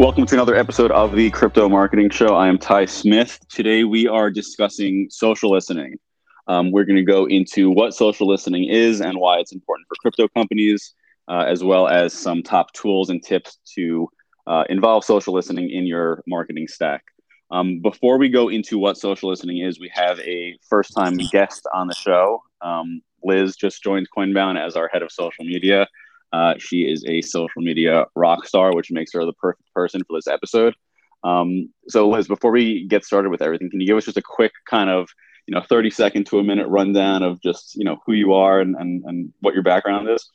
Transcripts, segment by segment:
Welcome to another episode of the Crypto Marketing Show. I am Ty Smith. Today we are discussing social listening. Um, we're going to go into what social listening is and why it's important for crypto companies, uh, as well as some top tools and tips to uh, involve social listening in your marketing stack. Um, before we go into what social listening is, we have a first time guest on the show. Um, Liz just joined Coinbound as our head of social media. Uh, she is a social media rock star, which makes her the perfect person for this episode. Um, so, Liz, before we get started with everything, can you give us just a quick kind of you know 30 second to a minute rundown of just you know who you are and, and, and what your background is?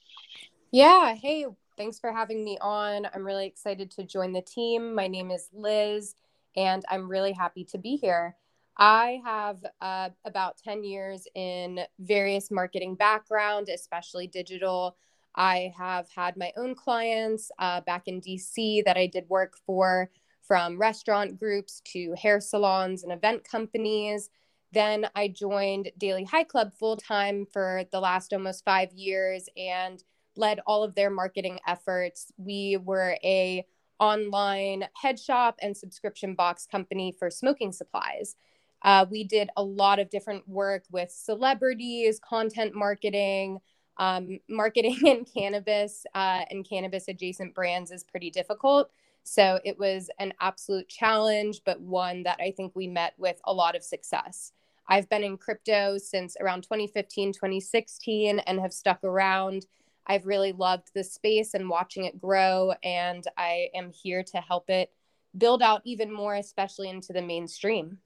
Yeah. Hey, thanks for having me on. I'm really excited to join the team. My name is Liz, and I'm really happy to be here. I have uh, about 10 years in various marketing background, especially digital. I have had my own clients uh, back in DC that I did work for, from restaurant groups to hair salons and event companies. Then I joined Daily High Club full time for the last almost five years and led all of their marketing efforts. We were a online head shop and subscription box company for smoking supplies. Uh, we did a lot of different work with celebrities, content marketing, um, marketing in cannabis uh, and cannabis adjacent brands is pretty difficult. So it was an absolute challenge, but one that I think we met with a lot of success. I've been in crypto since around 2015, 2016, and have stuck around. I've really loved the space and watching it grow, and I am here to help it build out even more, especially into the mainstream.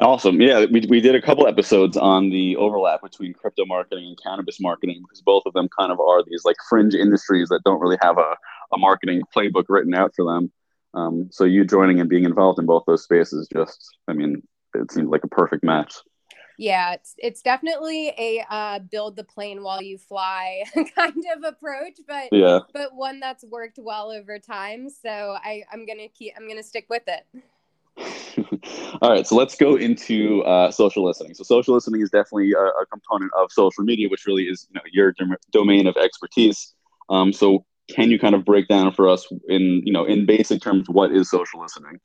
Awesome. Yeah, we, we did a couple episodes on the overlap between crypto marketing and cannabis marketing because both of them kind of are these like fringe industries that don't really have a, a marketing playbook written out for them. Um, so you joining and being involved in both those spaces just, I mean, it seemed like a perfect match. Yeah, it's it's definitely a uh, build the plane while you fly kind of approach, but yeah, but one that's worked well over time. So I I'm gonna keep I'm gonna stick with it. All right, so let's go into uh, social listening. So social listening is definitely a, a, component of social media, which really is you know, your dom- domain of expertise. Um, so can you kind of break down for us in you know in basic terms what is social listening?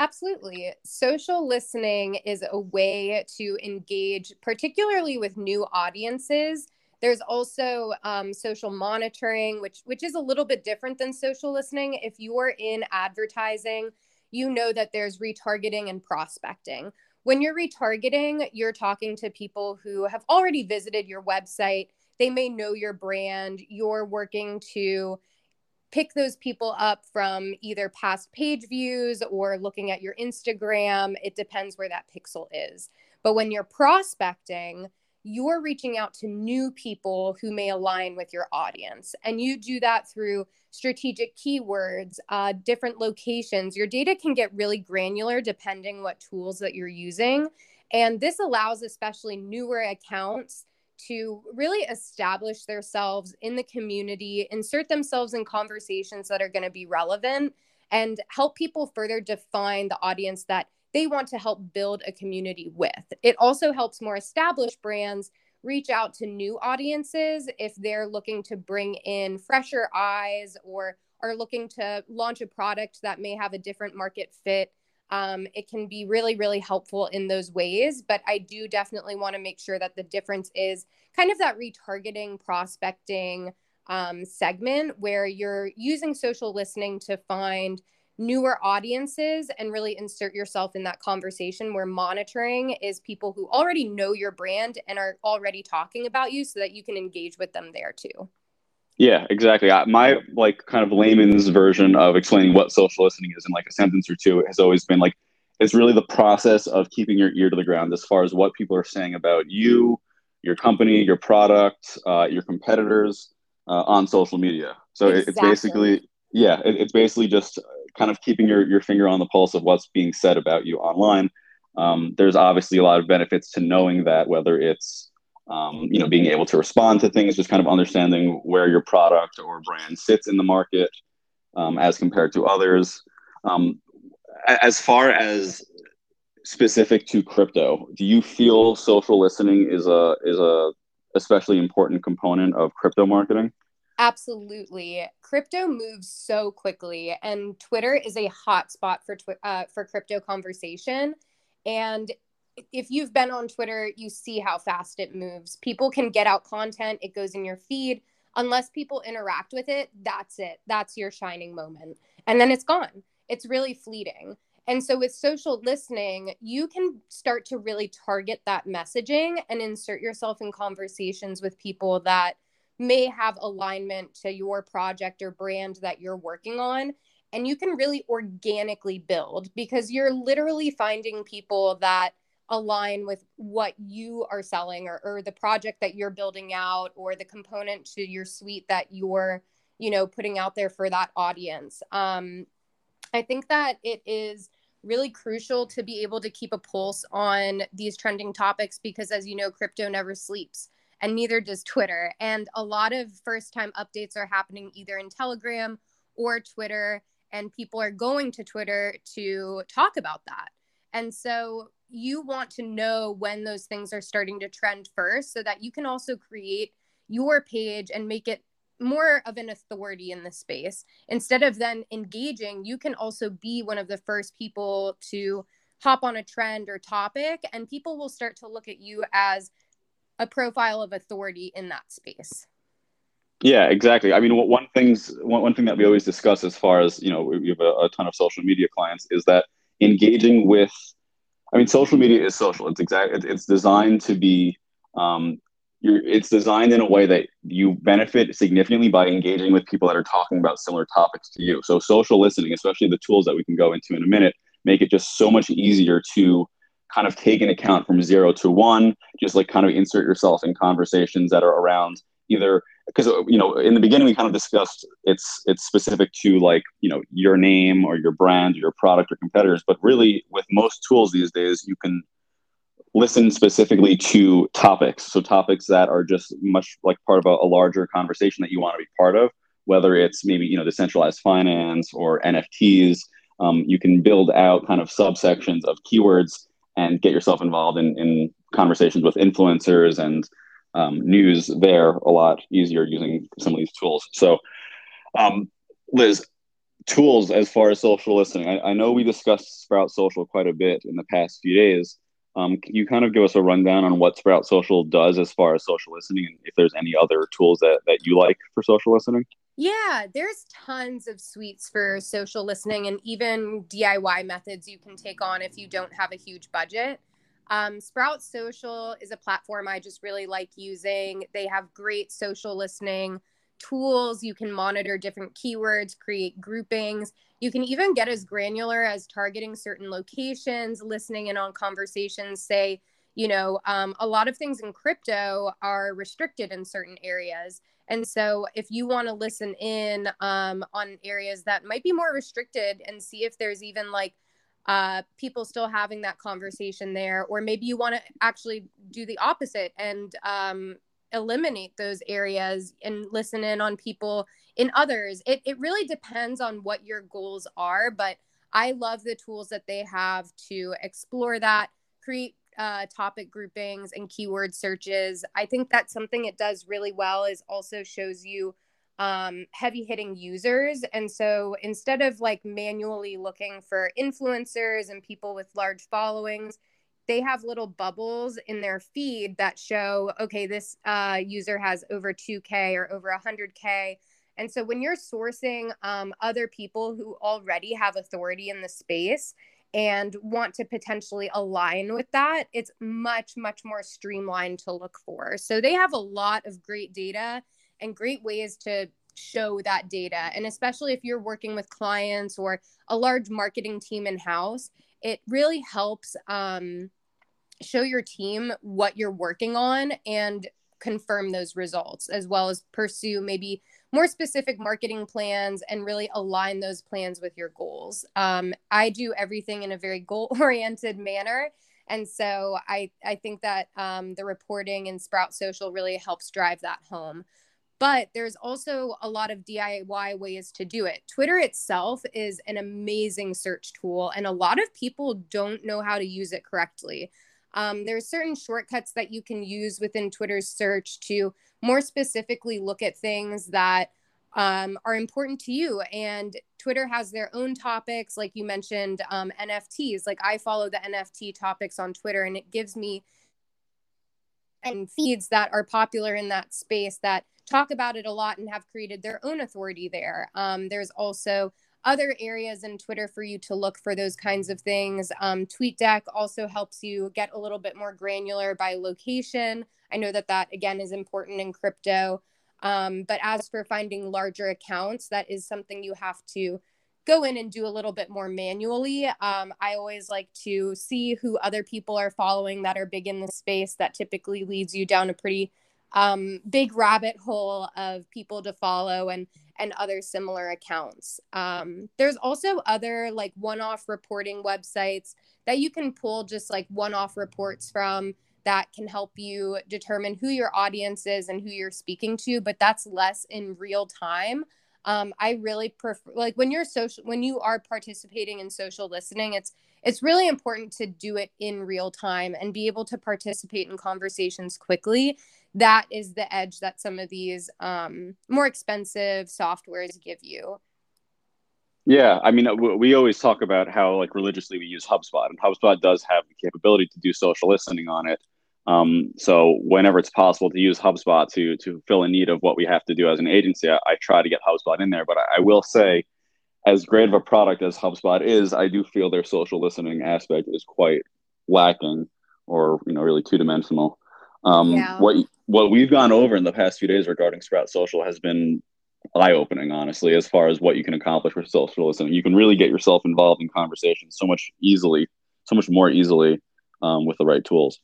Absolutely. Social listening is a way to engage, particularly with new audiences. There's also um, social monitoring, which which is a little bit different than social listening. If you're in advertising you know that there's retargeting and prospecting. When you're retargeting, you're talking to people who have already visited your website. They may know your brand. You're working to pick those people up from either past page views or looking at your Instagram. It depends where that pixel is. But when you're prospecting, you're reaching out to new people who may align with your audience. And you do that through strategic keywords, uh, different locations. Your data can get really granular depending what tools that you're using. And this allows especially newer accounts to really establish themselves in the community, insert themselves in conversations that are going to be relevant, and help people further define the audience that they want to help build a community with. It also helps more established brands reach out to new audiences if they're looking to bring in fresher eyes or are looking to launch a product that may have a different market fit. Um, it can be really, really helpful in those ways. But I do definitely want to make sure that the difference is kind of that retargeting, prospecting um, segment where you're using social listening to find newer audiences and really insert yourself in that conversation where monitoring is people who already know your brand and are already talking about you so that you can engage with them there too. Yeah, exactly. I, My like kind of layman's version of explaining what social listening is in like a sentence or two has always been like it's really the process of keeping your ear to the ground as far as what people are saying about you, your company, your product, uh, your competitors uh, on social media. So exactly. it's basically yeah, it, it's basically just kind of keeping your, your finger on the pulse of what's being said about you online. Um, there's obviously a lot of benefits to knowing that, whether it's um, you know being able to respond to things, just kind of understanding where your product or brand sits in the market um, as compared to others. Um, as far as specific to crypto, do you feel social listening is a is a especially important component of crypto marketing? Absolutely. Crypto moves so quickly, and Twitter is a hotspot for twi- uh, for crypto conversation. And if you've been on Twitter, you see how fast it moves. People can get out content, it goes in your feed. Unless people interact with it, that's it. That's your shining moment. And then it's gone. It's really fleeting. And so with social listening, you can start to really target that messaging and insert yourself in conversations with people that may have alignment to your project or brand that you're working on. And you can really organically build because you're literally finding people that align with what you are selling or, or the project that you're building out or the component to your suite that you're you know putting out there for that audience um, i think that it is really crucial to be able to keep a pulse on these trending topics because as you know crypto never sleeps and neither does twitter and a lot of first time updates are happening either in telegram or twitter and people are going to twitter to talk about that and so you want to know when those things are starting to trend first so that you can also create your page and make it more of an authority in the space. Instead of then engaging, you can also be one of the first people to hop on a trend or topic, and people will start to look at you as a profile of authority in that space. Yeah, exactly. I mean, one things one, one thing that we always discuss as far as you know we have a, a ton of social media clients is that engaging with I mean, social media is social. It's exact. It's designed to be. Um, it's designed in a way that you benefit significantly by engaging with people that are talking about similar topics to you. So, social listening, especially the tools that we can go into in a minute, make it just so much easier to kind of take an account from zero to one. Just like kind of insert yourself in conversations that are around either because you know in the beginning we kind of discussed it's it's specific to like you know your name or your brand or your product or competitors but really with most tools these days you can listen specifically to topics so topics that are just much like part of a, a larger conversation that you want to be part of whether it's maybe you know decentralized finance or nfts um, you can build out kind of subsections of keywords and get yourself involved in, in conversations with influencers and um, news there a lot easier using some of these tools. So, um, Liz, tools as far as social listening. I, I, know we discussed Sprout Social quite a bit in the past few days. Um, can you kind of give us a rundown on what Sprout Social does as far as social listening, and if there's any other tools that that you like for social listening? Yeah, there's tons of suites for social listening and even DIY methods you can take on if you don't have a huge budget. Um, Sprout Social is a platform I just really like using. They have great social listening tools. You can monitor different keywords, create groupings. You can even get as granular as targeting certain locations, listening in on conversations. Say, you know, um, a lot of things in crypto are restricted in certain areas. And so, if you want to listen in um, on areas that might be more restricted and see if there's even like uh, people still having that conversation there, or maybe you want to actually do the opposite and um, eliminate those areas and listen in on people in others. It, it really depends on what your goals are, but I love the tools that they have to explore that, create uh, topic groupings and keyword searches. I think that's something it does really well is also shows you um, heavy hitting users. And so instead of like manually looking for influencers and people with large followings, they have little bubbles in their feed that show, okay, this uh, user has over 2K or over 100K. And so when you're sourcing um, other people who already have authority in the space and want to potentially align with that, it's much, much more streamlined to look for. So they have a lot of great data and great ways to show that data. And especially if you're working with clients or a large marketing team in house, it really helps um, show your team what you're working on and confirm those results, as well as pursue maybe more specific marketing plans and really align those plans with your goals. Um, I do everything in a very goal oriented manner. And so I, I think that um, the reporting and Sprout Social really helps drive that home but there's also a lot of DIY ways to do it. Twitter itself is an amazing search tool, and a lot of people don't know how to use it correctly. Um, there are certain shortcuts that you can use within Twitter's search to more specifically look at things that um, are important to you. And Twitter has their own topics, like you mentioned, um, NFTs. Like I follow the NFT topics on Twitter, and it gives me and feeds that are popular in that space that talk about it a lot and have created their own authority there. Um, there's also other areas in Twitter for you to look for those kinds of things. Um, TweetDeck also helps you get a little bit more granular by location. I know that that again is important in crypto. Um, but as for finding larger accounts, that is something you have to go in and do a little bit more manually. Um, I always like to see who other people are following that are big in the space. That typically leads you down a pretty um, big rabbit hole of people to follow and and other similar accounts. Um, there's also other like one-off reporting websites that you can pull just like one-off reports from that can help you determine who your audience is and who you're speaking to, but that's less in real time. Um, I really prefer like when you're social when you are participating in social listening, it's it's really important to do it in real time and be able to participate in conversations quickly. That is the edge that some of these um, more expensive softwares give you. Yeah, I mean, we always talk about how like religiously we use HubSpot, and HubSpot does have the capability to do social listening on it. Um, so whenever it's possible to use HubSpot to to fill a need of what we have to do as an agency, I, I try to get HubSpot in there. But I, I, will say, as great of a product as HubSpot is, I do feel their social listening aspect is quite lacking, or you know, really two dimensional. Um, yeah. What what we've gone over in the past few days regarding Sprout Social has been eye opening, honestly, as far as what you can accomplish with social listening. You can really get yourself involved in conversations so much easily, so much more easily um, with the right tools.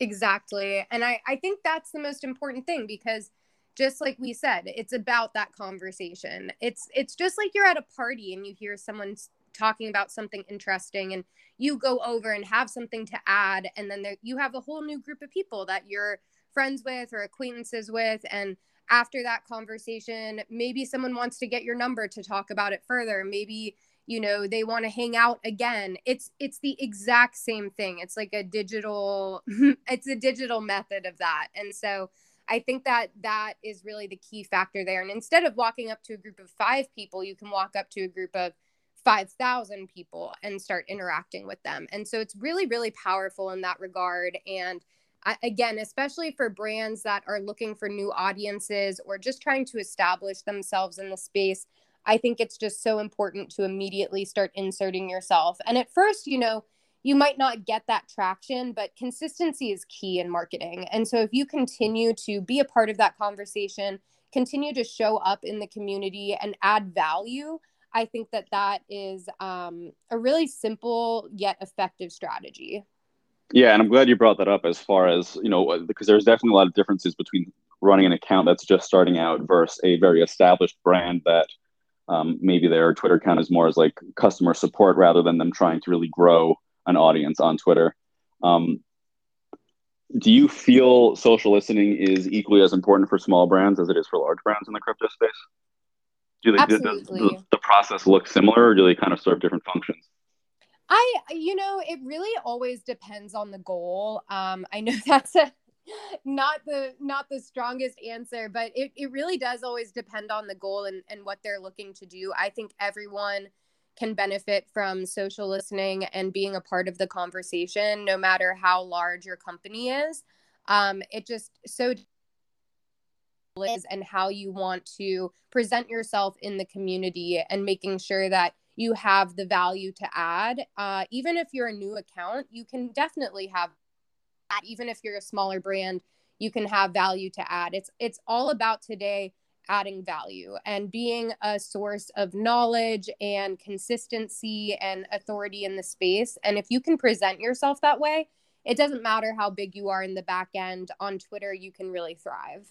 Exactly. And I, I think that's the most important thing because just like we said, it's about that conversation. It's it's just like you're at a party and you hear someone talking about something interesting and you go over and have something to add and then there, you have a whole new group of people that you're friends with or acquaintances with and after that conversation maybe someone wants to get your number to talk about it further. Maybe you know they want to hang out again. It's it's the exact same thing. It's like a digital it's a digital method of that. And so i think that that is really the key factor there. And instead of walking up to a group of 5 people you can walk up to a group of 5000 people and start interacting with them and so it's really really powerful in that regard and again especially for brands that are looking for new audiences or just trying to establish themselves in the space I think it's just so important to immediately start inserting yourself. And at first, you know, you might not get that traction, but consistency is key in marketing. And so if you continue to be a part of that conversation, continue to show up in the community and add value, I think that that is um, a really simple yet effective strategy. Yeah, and I'm glad you brought that up as far as, you know, because there's definitely a lot of differences between running an account that's just starting out versus a very established brand that um, maybe their Twitter account is more as like customer support rather than them trying to really grow an audience on Twitter. Um, do you feel social listening is equally as important for small brands as it is for large brands in the crypto space? Do they, Absolutely. Does, does the process look similar or do they kind of serve different functions? I, you know, it really always depends on the goal. Um, I know that's a not the not the strongest answer but it, it really does always depend on the goal and, and what they're looking to do i think everyone can benefit from social listening and being a part of the conversation no matter how large your company is um, it just so is and how you want to present yourself in the community and making sure that you have the value to add. Uh, even if you're a new account you can definitely have that. even if you're a smaller brand you can have value to add. It's it's all about today adding value and being a source of knowledge and consistency and authority in the space. And if you can present yourself that way it doesn't matter how big you are in the back end on twitter you can really thrive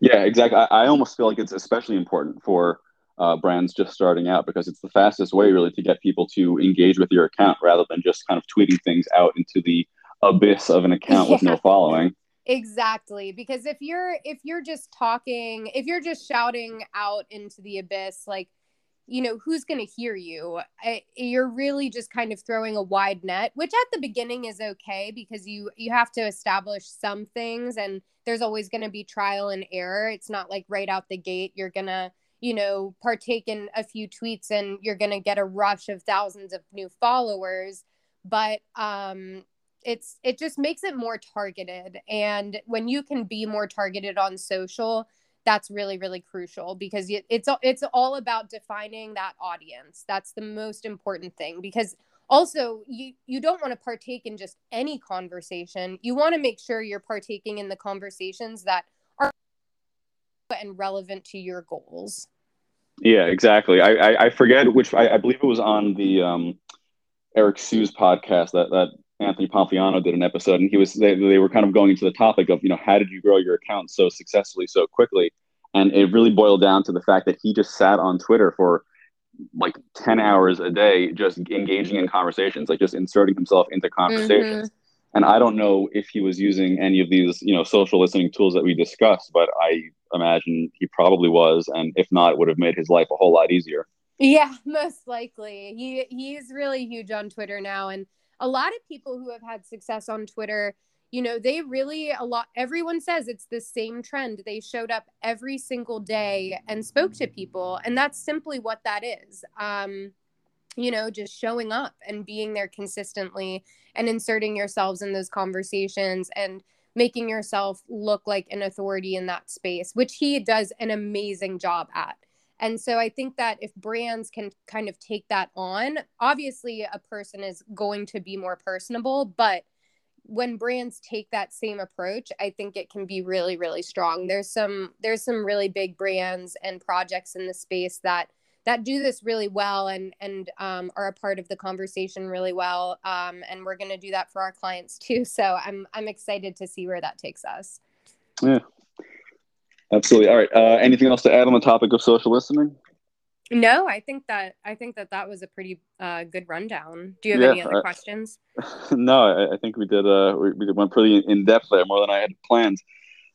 yeah exactly. I, I almost feel like it's especially important for uh, brands just starting out because it's the fastest way really to get people to engage with your account rather than just kind of tweeting things out into the abyss of an account yeah. with no following. Exactly. Because if you're if you're just talking if you're just shouting out into the abyss like you know who's going to hear you? I, you're really just kind of throwing a wide net which at the beginning is okay because you you have to establish some things and there's always going to be trial and error. It's not like right out the gate you're going to you know partake in a few tweets and you're going to get a rush of thousands of new followers. But um it's it just makes it more targeted. And when you can be more targeted on social that's really really crucial because it's it's all about defining that audience. That's the most important thing because also you you don't want to partake in just any conversation. You want to make sure you're partaking in the conversations that are and relevant to your goals. Yeah exactly. I i, I forget which I, I, believe it was on the um Eric Siu's podcast that that anthony pompliano did an episode and he was they, they were kind of going into the topic of you know how did you grow your account so successfully so quickly and it really boiled down to the fact that he just sat on Twitter for like 10 hours a day, just engaging in conversations, like just inserting himself into conversations. Mm-hmm. And I don't know if he was using any of these, you know, social listening tools that we discussed, but I imagine he probably was. And if not, it would have made his life a whole lot easier. Yeah, most likely. He he's really huge on Twitter now. And a lot of people who have had success on Twitter you know they really a lot everyone says it's the same trend. They showed up every single day and spoke to people and that's simply what that is um you know just showing up and being there consistently and inserting yourselves in those conversations and making yourself look like an authority in that space which he does an amazing job at and so I think that if brands can kind of take that on, obviously a person is going to be more personable, but when brands take that same approach i think it can be really really strong. There's some there's some really big brands and projects in the space that that do this really well and and um, are a part of the conversation really well um, and we're going to do that for our clients too. So i'm i'm excited to see where that takes us. Yeah absolutely all right uh, anything else to add on the topic of social listening no, I think that I think that that was a pretty uh, good rundown. Do you have yeah, any other questions? No, I, I, think we did. Uh, we, we went pretty in depth there, more than I had planned.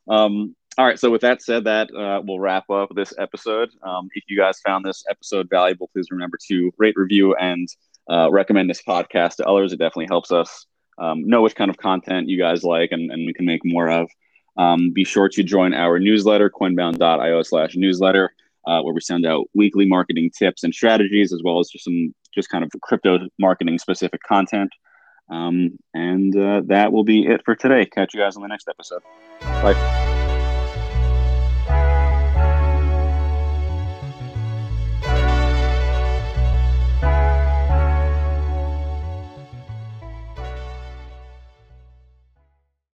Um, all right, so with that said, that uh, will wrap up this episode. Um, if you guys found this episode valuable, please remember to rate, review, and uh, recommend this podcast to others. It definitely helps us um, know which kind of content you guys like, and, and we can make more of. Um, be sure to join our newsletter, coinbound.io slash newsletter uh, where we send out weekly marketing tips and strategies, as well as just some just kind of crypto marketing specific content. Um, and uh, that will be it for today. Catch you guys on the next episode. Bye.